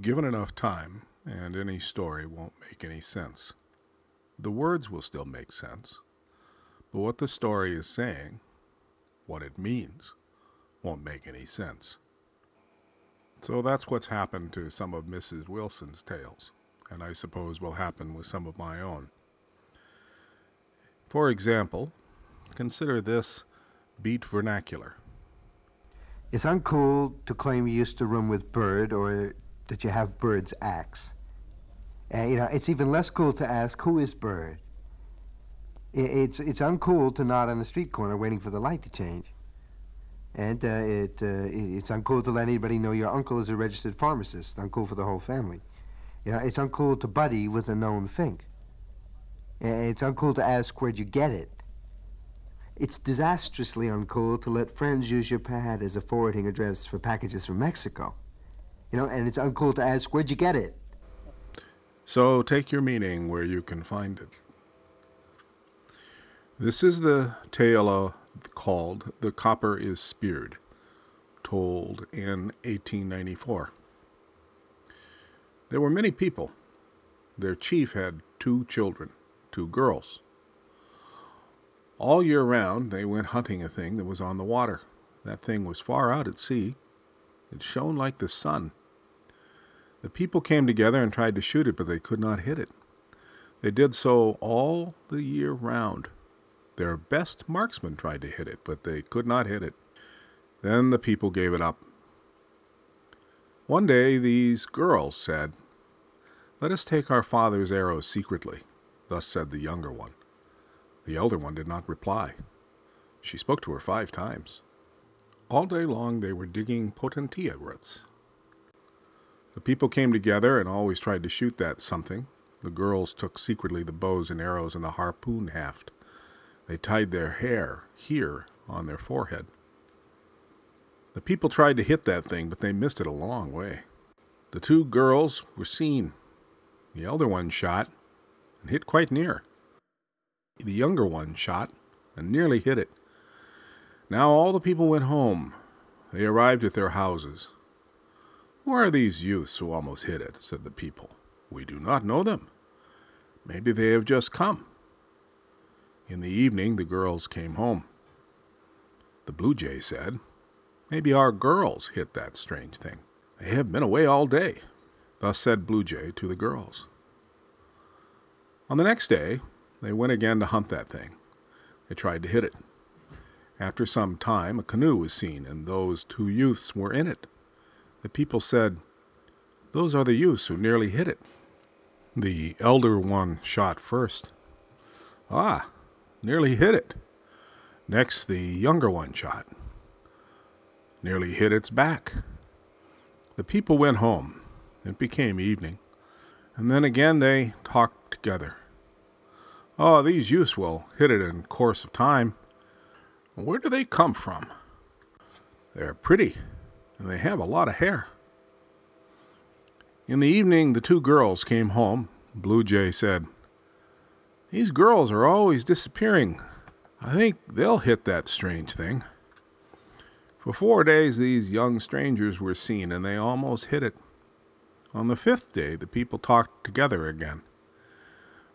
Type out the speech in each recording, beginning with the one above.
Given enough time, and any story won't make any sense. The words will still make sense, but what the story is saying, what it means, won't make any sense. So that's what's happened to some of Mrs. Wilson's tales, and I suppose will happen with some of my own. For example, consider this beat vernacular. It's uncool to claim you used to room with Bird or that you have Bird's axe. Uh, you know, it's even less cool to ask, who is Bird? It's, it's uncool to nod on a street corner waiting for the light to change. And uh, it, uh, it- it's uncool to let anybody know your uncle is a registered pharmacist. Uncool for the whole family. You know, it's uncool to buddy with a known fink. It's uncool to ask where'd you get it. It's disastrously uncool to let friends use your pad as a forwarding address for packages from Mexico. You know, and it's uncool to ask, where'd you get it? So take your meaning where you can find it. This is the tale called The Copper is Speared, told in 1894. There were many people. Their chief had two children, two girls. All year round, they went hunting a thing that was on the water. That thing was far out at sea. It shone like the sun. The people came together and tried to shoot it, but they could not hit it. They did so all the year round. Their best marksmen tried to hit it, but they could not hit it. Then the people gave it up. One day these girls said, Let us take our father's arrows secretly. Thus said the younger one. The elder one did not reply. She spoke to her five times. All day long they were digging potentilla roots. The people came together and always tried to shoot that something. The girls took secretly the bows and arrows and the harpoon haft. They tied their hair here on their forehead. The people tried to hit that thing, but they missed it a long way. The two girls were seen. The elder one shot and hit quite near. The younger one shot and nearly hit it. Now all the people went home. They arrived at their houses. Who are these youths who almost hit it? said the people. We do not know them. Maybe they have just come. In the evening, the girls came home. The blue jay said, Maybe our girls hit that strange thing. They have been away all day. Thus said Blue Jay to the girls. On the next day, they went again to hunt that thing. They tried to hit it. After some time, a canoe was seen, and those two youths were in it. The people said, Those are the youths who nearly hit it. The elder one shot first. Ah, nearly hit it. Next, the younger one shot. Nearly hit its back. The people went home. It became evening. And then again they talked together. Oh, these youths will hit it in course of time. Where do they come from? They're pretty, and they have a lot of hair. In the evening, the two girls came home. Blue Jay said, These girls are always disappearing. I think they'll hit that strange thing. For four days, these young strangers were seen, and they almost hit it. On the fifth day, the people talked together again.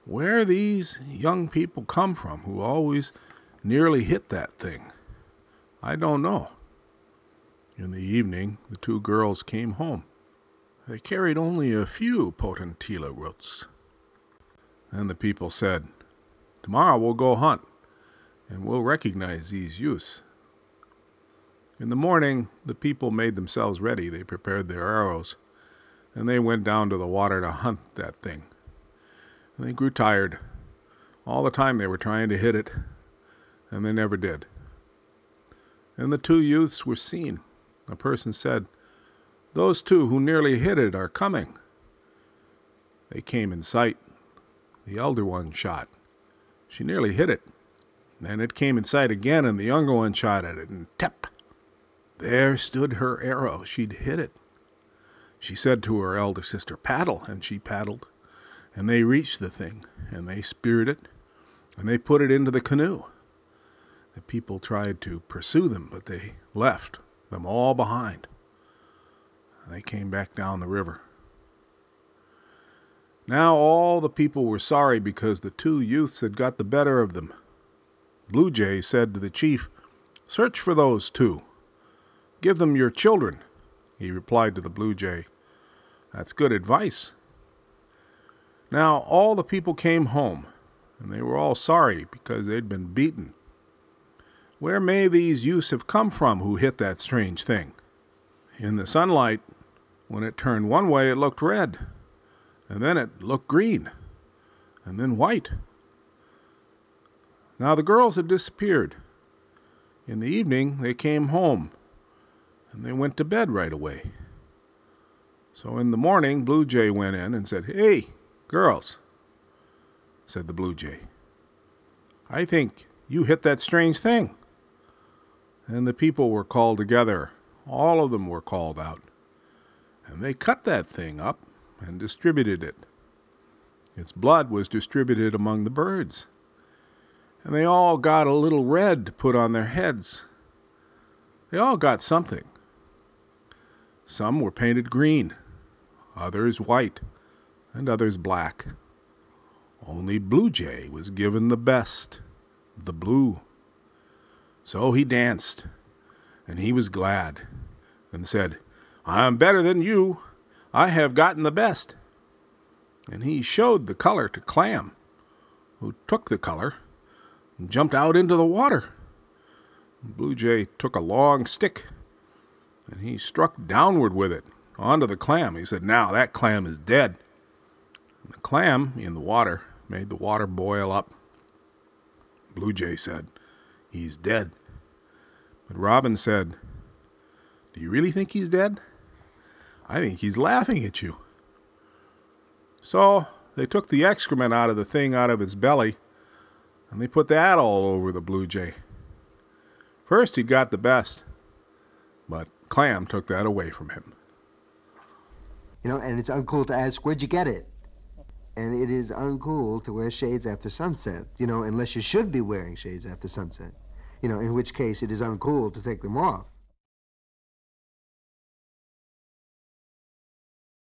Where these young people come from who always nearly hit that thing? I don't know. In the evening, the two girls came home. They carried only a few potentilla roots. Then the people said, Tomorrow we'll go hunt, and we'll recognize these youths. In the morning, the people made themselves ready. They prepared their arrows, and they went down to the water to hunt that thing. And they grew tired. All the time they were trying to hit it, and they never did. And the two youths were seen. A person said, Those two who nearly hit it are coming. They came in sight. The elder one shot. She nearly hit it. Then it came in sight again, and the younger one shot at it, and tep! There stood her arrow. She'd hit it. She said to her elder sister, Paddle, and she paddled. And they reached the thing, and they speared it, and they put it into the canoe. The people tried to pursue them, but they left them all behind. They came back down the river. Now all the people were sorry because the two youths had got the better of them. Blue Jay said to the chief, Search for those two. Give them your children. He replied to the Blue Jay, That's good advice. Now all the people came home, and they were all sorry because they'd been beaten. Where may these youths have come from who hit that strange thing? In the sunlight, when it turned one way, it looked red, and then it looked green, and then white. Now the girls had disappeared. In the evening, they came home, and they went to bed right away. So in the morning, Blue Jay went in and said, Hey, girls, said the Blue Jay, I think you hit that strange thing. And the people were called together. All of them were called out. And they cut that thing up and distributed it. Its blood was distributed among the birds. And they all got a little red to put on their heads. They all got something. Some were painted green, others white, and others black. Only Blue Jay was given the best, the blue. So he danced, and he was glad, and said, I am better than you. I have gotten the best. And he showed the color to Clam, who took the color and jumped out into the water. Blue Jay took a long stick, and he struck downward with it onto the clam. He said, Now that clam is dead. And the clam in the water made the water boil up. Blue Jay said, He's dead. But Robin said, Do you really think he's dead? I think he's laughing at you. So they took the excrement out of the thing out of his belly, and they put that all over the blue jay. First he got the best, but Clam took that away from him. You know, and it's uncool to ask, where'd you get it? And it is uncool to wear shades after sunset, you know, unless you should be wearing shades after sunset. You know, in which case it is uncool to take them off.